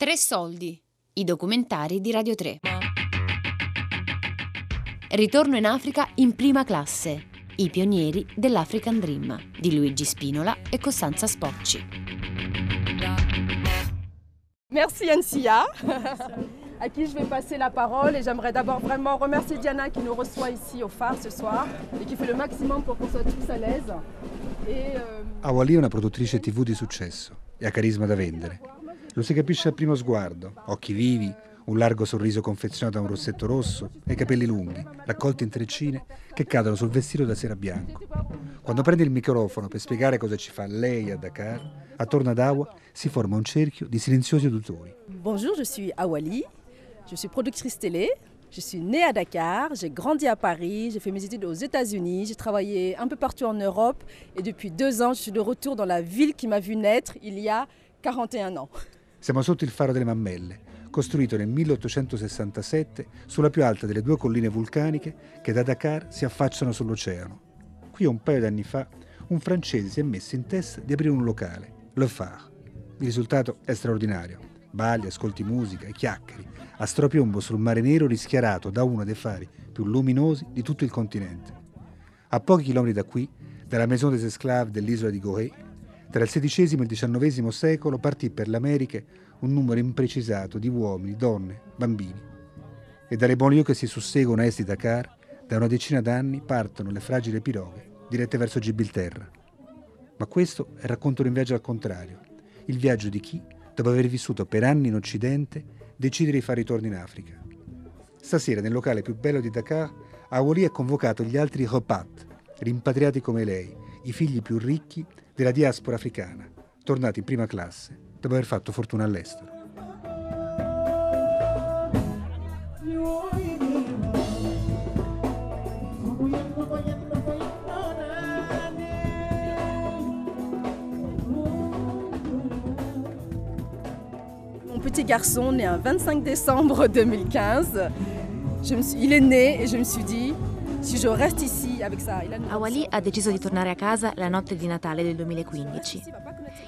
Tre soldi, i documentari di Radio 3. Ritorno in Africa in prima classe. I pionieri dell'African Dream di Luigi Spinola e Costanza Spocci. Merci Ansia, à qui je vais passer la parole et j'aimerais d'abord vraiment remercier Diana qui nous reçoit ici au phare ce soir et qui fait le maximum pour qu'on soit tous à l'aise. E, euh... Awali è una produttrice TV di successo e ha carisma da vendere. Lo si capisce al primo sguardo, occhi vivi, un largo sorriso confezionato da un rossetto rosso e capelli lunghi, raccolti in treccine, che cadono sul vestito da sera bianco. Quando prende il microfono per spiegare cosa ci fa lei a Dakar, attorno ad Awa si forma un cerchio di silenziosi uditori. Bonjour, je suis Awali, je suis productrice télé, Je suis née à Dakar, j'ai grandi à Paris, j'ai fait mes études aux États-Unis, j'ai travaillé un peu partout en Europe et depuis deux ans, je suis de retour dans la ville qui m'a vu naître il y a 41 ans. Siamo sotto il faro delle Mammelle, costruito nel 1867 sulla più alta delle due colline vulcaniche che da Dakar si affacciano sull'oceano. Qui un paio d'anni fa un francese si è messo in testa di aprire un locale, Le Phare. Il risultato è straordinario. Balli, ascolti musica e chiacchieri, a stropiombo sul mare nero rischiarato da uno dei fari più luminosi di tutto il continente. A pochi chilometri da qui, dalla Maison des Esclaves dell'isola di Gorée, tra il XVI e il XIX secolo partì per l'America un numero imprecisato di uomini, donne, bambini. E dalle banlieue che si susseguono a est di Dakar, da una decina d'anni partono le fragili piroghe dirette verso Gibilterra. Ma questo è il racconto di un viaggio al contrario, il viaggio di chi, dopo aver vissuto per anni in Occidente, decide di fare ritorno in Africa. Stasera, nel locale più bello di Dakar, Awoli ha convocato gli altri Hopat, rimpatriati come lei, i figli più ricchi della diaspora africana, tornati in prima classe dopo aver fatto fortuna all'estero. Mon petit garçon né un 25 décembre 2015, je me suis, il est né et je me suis dit Awali ha deciso di tornare a casa la notte di Natale del 2015.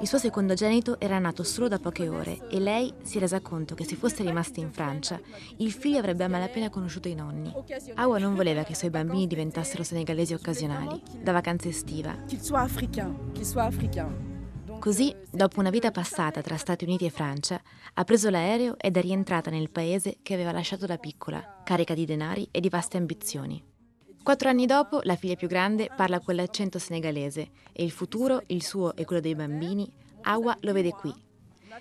Il suo secondogenito era nato solo da poche ore e lei si è resa conto che se fosse rimasta in Francia, il figlio avrebbe a malapena conosciuto i nonni. Awa non voleva che i suoi bambini diventassero senegalesi occasionali, da vacanza estiva. Così, dopo una vita passata tra Stati Uniti e Francia, ha preso l'aereo ed è rientrata nel paese che aveva lasciato da piccola, carica di denari e di vaste ambizioni. Quattro anni dopo, la figlia più grande parla con l'accento senegalese e il futuro, il suo e quello dei bambini, Awa lo vede qui.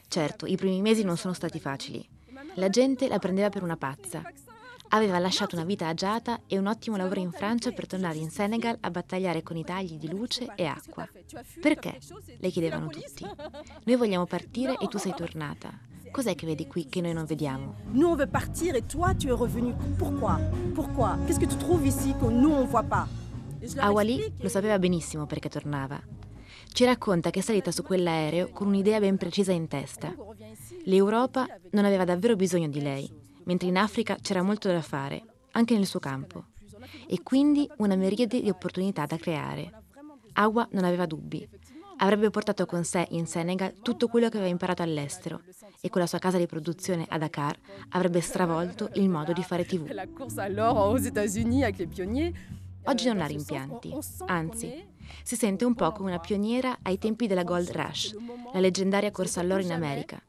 Certo, i primi mesi non sono stati facili. La gente la prendeva per una pazza. Aveva lasciato una vita agiata e un ottimo lavoro in Francia per tornare in Senegal a battagliare con i tagli di luce e acqua. Perché? Le chiedevano tutti. Noi vogliamo partire e tu sei tornata. Cos'è che vedi qui che noi non vediamo? Nous on veut partir et toi tu es revenu. Pourquoi? Pourquoi? Qu'est-ce que tu trouves ici que nous on voit pas? Awali lo sapeva benissimo perché tornava. Ci racconta che è salita su quell'aereo con un'idea ben precisa in testa. L'Europa non aveva davvero bisogno di lei, mentre in Africa c'era molto da fare, anche nel suo campo, e quindi una miriade di opportunità da creare. Awa non aveva dubbi. Avrebbe portato con sé in Senegal tutto quello che aveva imparato all'estero e con la sua casa di produzione a Dakar avrebbe stravolto il modo di fare TV. Oggi non ha rimpianti, anzi, si sente un po' come una pioniera ai tempi della Gold Rush, la leggendaria corsa all'oro in America.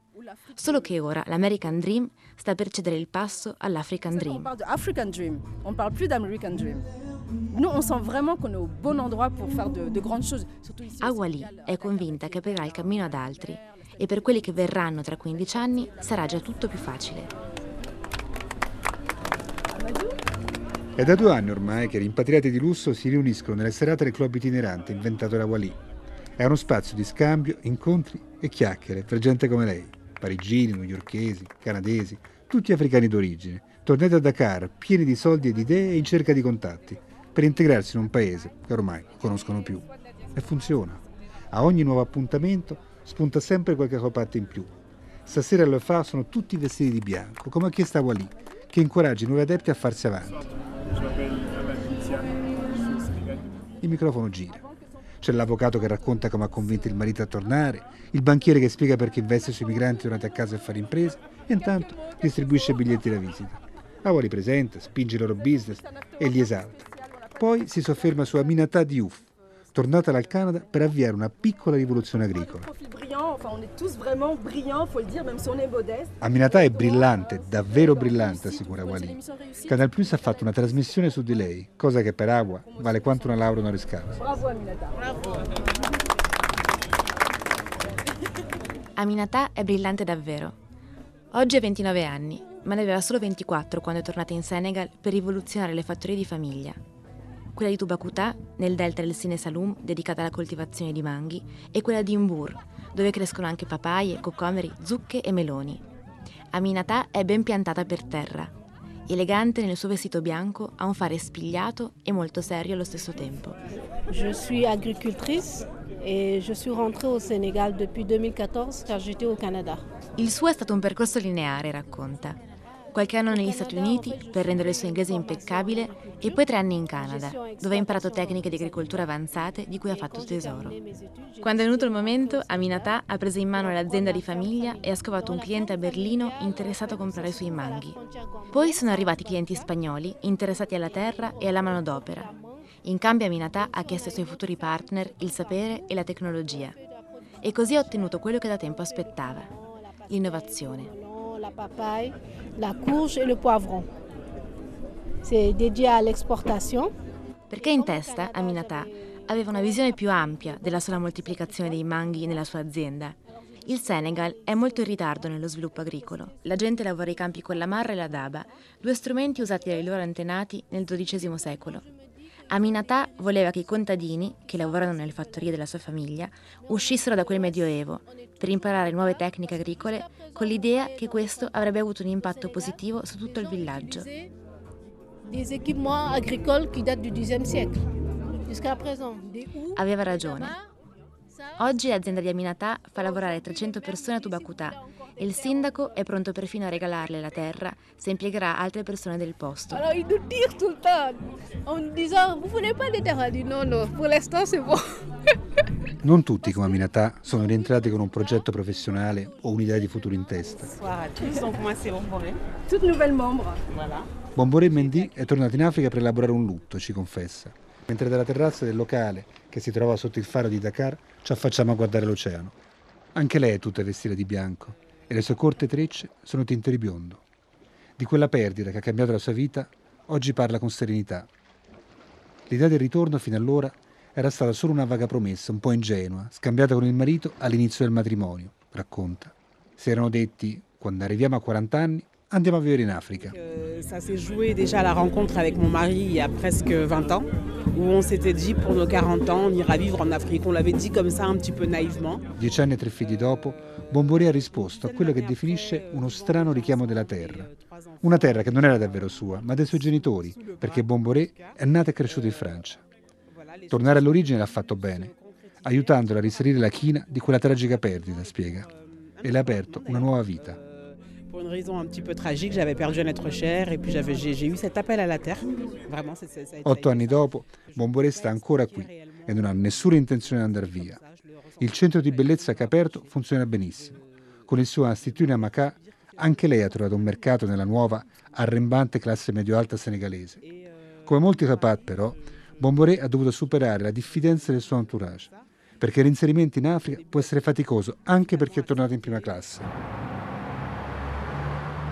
Solo che ora l'American Dream sta per cedere il passo all'African Dream. On parle plus d'American Dream. Nous, on sent vraiment qu'on est au bon endroit pour faire de, de grandes choses. Awali è convinta che aprirà il cammino ad altri e per quelli che verranno tra 15 anni sarà già tutto più facile. È da due anni ormai che rimpatriati di lusso si riuniscono nelle serate del club itinerante inventato da Wally. È uno spazio di scambio, incontri e chiacchiere per gente come lei, parigini, newyorkesi, canadesi, tutti africani d'origine, tornati a Dakar pieni di soldi e di idee e in cerca di contatti, per integrarsi in un paese che ormai conoscono più. E funziona. A ogni nuovo appuntamento spunta sempre qualche coparte in più. Stasera lo fa sono tutti vestiti di bianco, come ha chiesto a che incoraggia i nuovi adepti a farsi avanti. Il microfono gira. C'è l'avvocato che racconta come ha convinto il marito a tornare, il banchiere che spiega perché investe sui migranti tornati a casa a fare imprese e intanto distribuisce biglietti da visita. Ava li presenta, spinge il loro business e li esalta. Poi si sofferma su Aminata Diouf, tornata dal Canada per avviare una piccola rivoluzione agricola. Aminata è brillante, davvero brillante, assicura Wally. Canal Plus ha fatto una trasmissione su di lei, cosa che per Agua vale quanto una laurea honoris causa. Bravo Aminata. Bravo. Aminata è brillante davvero. Oggi ha 29 anni, ma ne aveva solo 24 quando è tornata in Senegal per rivoluzionare le fattorie di famiglia quella di Tubacuta, nel delta del Sine Salum, dedicata alla coltivazione di manghi, e quella di Imbur, dove crescono anche papaie, cocomeri, zucche e meloni. Aminata è ben piantata per terra. Elegante nel suo vestito bianco, ha un fare spigliato e molto serio allo stesso tempo. Je suis agricultrice et je suis rentrée au Sénégal depuis 2014 car j'étais au Canada. Il suo è stato un percorso lineare, racconta qualche anno negli Stati Uniti per rendere il suo inglese impeccabile e poi tre anni in Canada, dove ha imparato tecniche di agricoltura avanzate di cui ha fatto tesoro. Quando è venuto il momento, Aminata ha preso in mano l'azienda di famiglia e ha scovato un cliente a Berlino interessato a comprare i suoi manghi. Poi sono arrivati clienti spagnoli interessati alla terra e alla manodopera. In cambio Aminata ha chiesto ai suoi futuri partner il sapere e la tecnologia. E così ha ottenuto quello che da tempo aspettava, l'innovazione la papaye, la courge et le poivron. C'est dédié à l'exportation. Perché in testa Aminata aveva una visione più ampia della sola moltiplicazione dei manghi nella sua azienda. Il Senegal è molto in ritardo nello sviluppo agricolo. La gente lavora i campi con la marra e la daba, due strumenti usati dai loro antenati nel XII secolo. Aminata voleva che i contadini, che lavorano nelle fattorie della sua famiglia, uscissero da quel medioevo per imparare nuove tecniche agricole con l'idea che questo avrebbe avuto un impatto positivo su tutto il villaggio. Aveva ragione. Oggi l'azienda di Aminata fa lavorare 300 persone a Tubacuta e il sindaco è pronto perfino a regalarle la terra se impiegherà altre persone del posto. Allora, il dire tout le temps, en disant, vous voulez pas les terres? dit non, non, pour l'instant c'est bon. Non tutti come Aminata sono rientrati con un progetto professionale o un'idea di futuro in testa. Bombore Mendy è tornato in Africa per elaborare un lutto, ci confessa. Mentre dalla terrazza del locale, che si trova sotto il faro di Dakar, ci affacciamo a guardare l'oceano. Anche lei è tutta vestita di bianco e le sue corte trecce sono tinte di biondo. Di quella perdita che ha cambiato la sua vita, oggi parla con serenità. L'idea del ritorno fino allora era stata solo una vaga promessa, un po' ingenua, scambiata con il marito all'inizio del matrimonio, racconta. Si erano detti, quando arriviamo a 40 anni, andiamo a vivere in Africa. Ça s'est joué déjà la rencontre avec mon mari il y a presque 20 ans, où on s'était dit pour nos 40 ans on ira vivre en Afrique. On l'avait dit comme ça un petit peu naïvement. Dieci anni e tre figli dopo, Bomboré ha risposto a quello che definisce uno strano richiamo della terra. Una terra che non era davvero sua, ma dei suoi genitori, perché Bomboré è nato e cresciuto in Francia. Tornare all'origine l'ha fatto bene, aiutandola a risalire la china di quella tragica perdita, spiega, e le ha aperto una nuova vita. Pour une raison un petit peu tragique, j'avais perdu un être cher et puis j'ai eu cet appel à la terre. Vraiment, c'est, c'est, Otto anni dopo, Bomboré sta ancora qui e non ha nessuna intenzione di andare via. Il centro di bellezza che ha aperto funziona benissimo. Con il suo Institut Namaka, anche lei ha trovato un mercato nella nuova, arrembante classe medio-alta senegalese. Come molti rapat, però, Bomboré ha dovuto superare la diffidenza del suo entourage, perché l'inserimento in Africa può essere faticoso anche per chi è tornato in prima classe.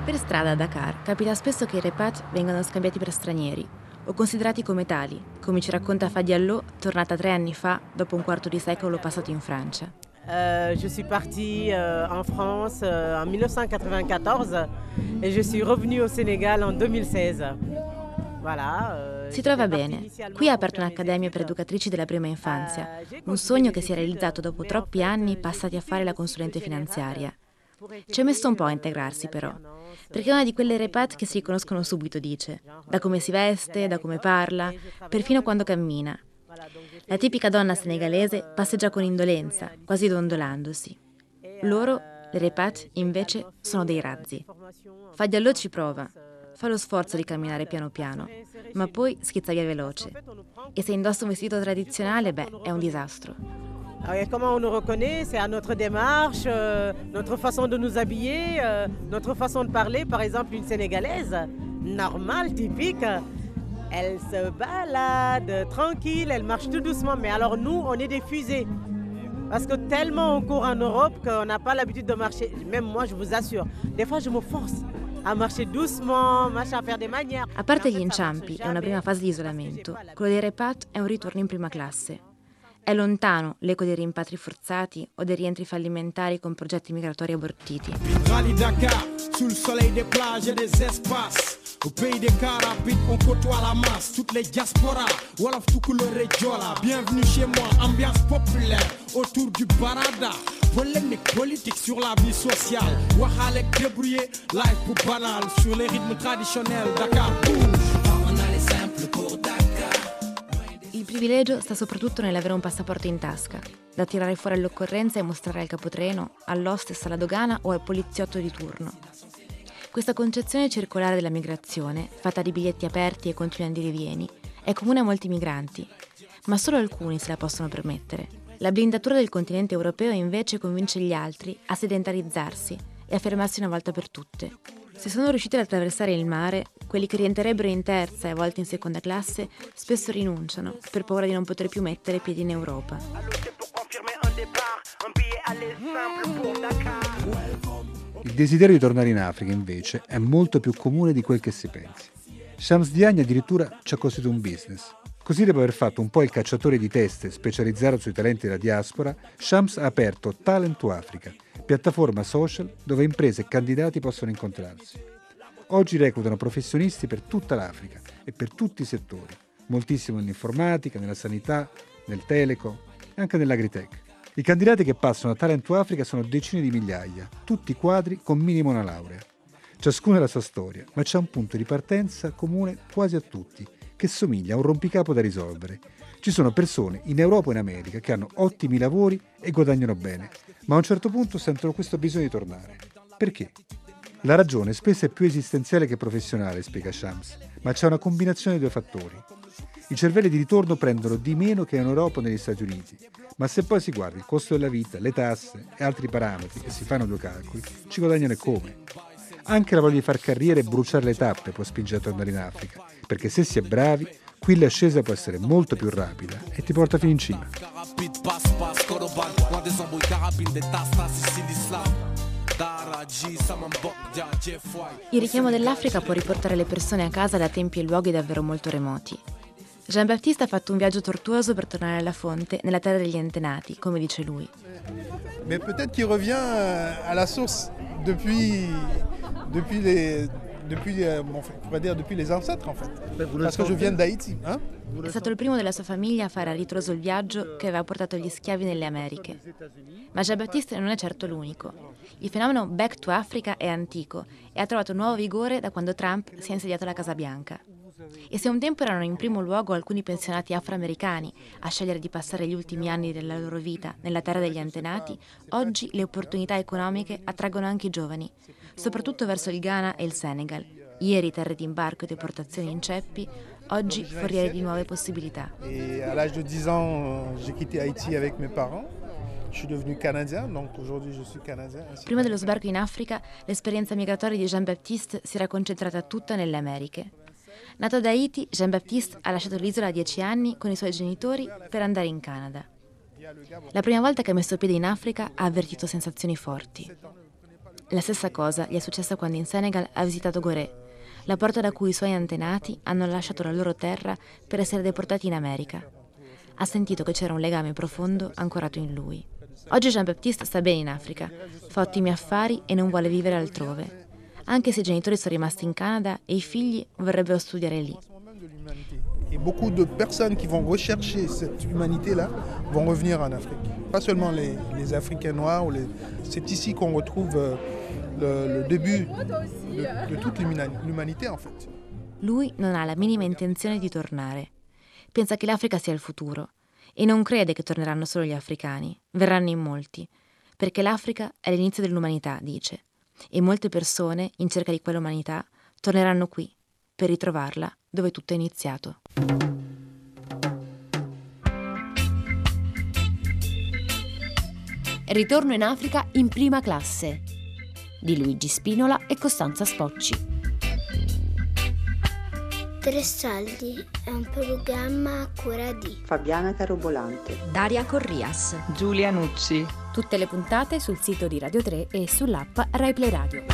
Per strada a Dakar capita spesso che i repat vengano scambiati per stranieri o considerati come tali, come ci racconta Fadiallo, tornata tre anni fa dopo un quarto di secolo passato in Francia. Uh, je suis partie uh, en France uh, en 1994 et je suis revenue au Sénégal en 2016. Voilà, si trova bene. Qui ha aperto un'accademia per educatrici della prima infanzia, un sogno che si è realizzato dopo troppi anni passati a fare la consulente finanziaria. Ci ha messo un po' a integrarsi però, perché è una di quelle repat che si riconoscono subito, dice, da come si veste, da come parla, perfino quando cammina. La tipica donna senegalese passeggia con indolenza, quasi dondolandosi. Loro, le repat, invece, sono dei razzi. Fadiallo ci prova. fa lo sforzo di camminare piano piano, ma poi schizza via veloce. E se indossa un vestito tradizionale, beh, è un disastro. Alors, comment on nous reconnaît? C'est à notre démarche, euh, notre façon de nous habiller, euh, notre façon de parler. Par exemple, une Sénégalaise, normale, typique, elle se balade tranquille, elle marche tout doucement. Mais alors nous, on est des fusées. Parce que tellement on court en Europe qu'on n'a pas l'habitude de marcher. Même moi, je vous assure, des fois je me force a marcher doucement, a faire des manières. A parte gli inciampi e una prima fase di isolamento, quello dei repat è un ritorno in prima classe. È lontano l'eco dei rimpatri forzati o dei rientri fallimentari con progetti migratori abortiti. Rally Dakar, sul soleil des plages et des espaces. Au pays des carapides, on côtoie la masse, toutes les diasporas, Wolof tout couleur et Jola. Bienvenue chez moi, ambiance populaire, autour du barada. Polémique politique sur la vie sociale. Wahalek débrouillé, live pour banal, sur les rythmes traditionnels. Dakar bouge. On a les simples pour Dakar. Il privilegio sta soprattutto nell'avere un passaporto in tasca, da tirare fuori all'occorrenza e mostrare al capotreno, all'hostess alla dogana o al poliziotto di turno. Questa concezione circolare della migrazione, fatta di biglietti aperti e continui andirivieni, è comune a molti migranti, ma solo alcuni se la possono permettere. La blindatura del continente europeo invece convince gli altri a sedentarizzarsi e a fermarsi una volta per tutte. Se sono riusciti ad attraversare il mare, quelli che rientrerebbero in terza e a volte in seconda classe spesso rinunciano per paura di non poter più mettere piedi in Europa. Il desiderio di tornare in Africa, invece, è molto più comune di quel che si pensi. Shams Diagni addirittura ci ha costruito un business. Così dopo aver fatto un po' il cacciatore di teste specializzato sui talenti della diaspora, Shams ha aperto Talent to Africa, piattaforma social dove imprese e candidati possono incontrarsi. Oggi reclutano professionisti per tutta l'Africa e per tutti i settori, moltissimo nell'informatica, nella sanità, nel telecom e anche nell'agritech. I candidati che passano a Talent to Africa sono decine di migliaia, tutti quadri con minimo una laurea. Ciascuno ha la sua storia, ma c'è un punto di partenza comune quasi a tutti, che somiglia a un rompicapo da risolvere. Ci sono persone in Europa e in America che hanno ottimi lavori e guadagnano bene, ma a un certo punto sentono questo bisogno di tornare. Perché? La ragione spesso è più esistenziale che professionale, spiega Shams, ma c'è una combinazione di due fattori. I cervelli di ritorno prendono di meno che in Europa o negli Stati Uniti, ma se poi si guarda il costo della vita, le tasse e altri parametri e si fanno due calcoli, ci guadagnano e come. Anche la voglia di far carriera e bruciare le tappe può spingere a tornare in Africa, perché se si è bravi, qui l'ascesa può essere molto più rapida e ti porta fino in cima. Il richiamo dell'Africa può riportare le persone a casa da tempi e luoghi davvero molto remoti. Jean-Baptiste ha fatto un viaggio tortuoso per tornare alla fonte, nella terra degli antenati, come dice lui. Mais peut-être qu'il revient euh, à la source depuis, depuis les, depuis, euh, on dire depuis les ancêtres en fait. Parce que je viens d'Haïti. Hein? È stato il primo della sua famiglia a fare a ritroso il viaggio che aveva portato gli schiavi nelle Americhe. Ma Jean-Baptiste non è certo l'unico. Il fenomeno Back to Africa è antico e ha trovato nuovo vigore da quando Trump si è insediato alla Casa Bianca. E se un tempo erano in primo luogo alcuni pensionati afroamericani a scegliere di passare gli ultimi anni della loro vita nella terra degli antenati, oggi le opportunità economiche attraggono anche i giovani, soprattutto verso il Ghana e il Senegal. Ieri terre di imbarco e deportazioni in ceppi, oggi foriere di nuove possibilità. E all'âge di 10 ans, j'ai quitté Haïti avec mes parents. Prima dello sbarco in Africa, l'esperienza migratoria di Jean-Baptiste si era concentrata tutta nelle Americhe. Nato ad Haiti, Jean-Baptiste ha lasciato l'isola a dieci anni con i suoi genitori per andare in Canada. La prima volta che ha messo piede in Africa ha avvertito sensazioni forti. La stessa cosa gli è successa quando in Senegal ha visitato Gorée, la porta da cui i suoi antenati hanno lasciato la loro terra per essere deportati in America. Ha sentito che c'era un legame profondo ancorato in lui. Oggi Jean-Baptiste sta bene in Africa, fa ottimi affari e non vuole vivere altrove anche se i genitori sono rimasti in Canada e i figli vorrebbero studiare lì. Et beaucoup de personnes qui vont rechercher cette humanité-là vont revenir en Afrique. Pas seulement les, les Africains noirs, les... c'est ici qu'on retrouve euh, le, le, début de, de toute l'umanité en fait. Lui non ha la minima intenzione di tornare. Pensa che l'Africa sia il futuro e non crede che torneranno solo gli africani, verranno in molti, perché l'Africa è l'inizio dell'umanità, dice e molte persone, in cerca di quell'umanità, torneranno qui per ritrovarla dove tutto è iniziato. Ritorno in Africa in prima classe di Luigi Spinola e Costanza Spocci. Tre Saldi è un programma a cura di Fabiana Carobolante, Daria Corrias, Giulia Nucci. Tutte le puntate sul sito di Radio 3 e sull'app RaiPlay Radio.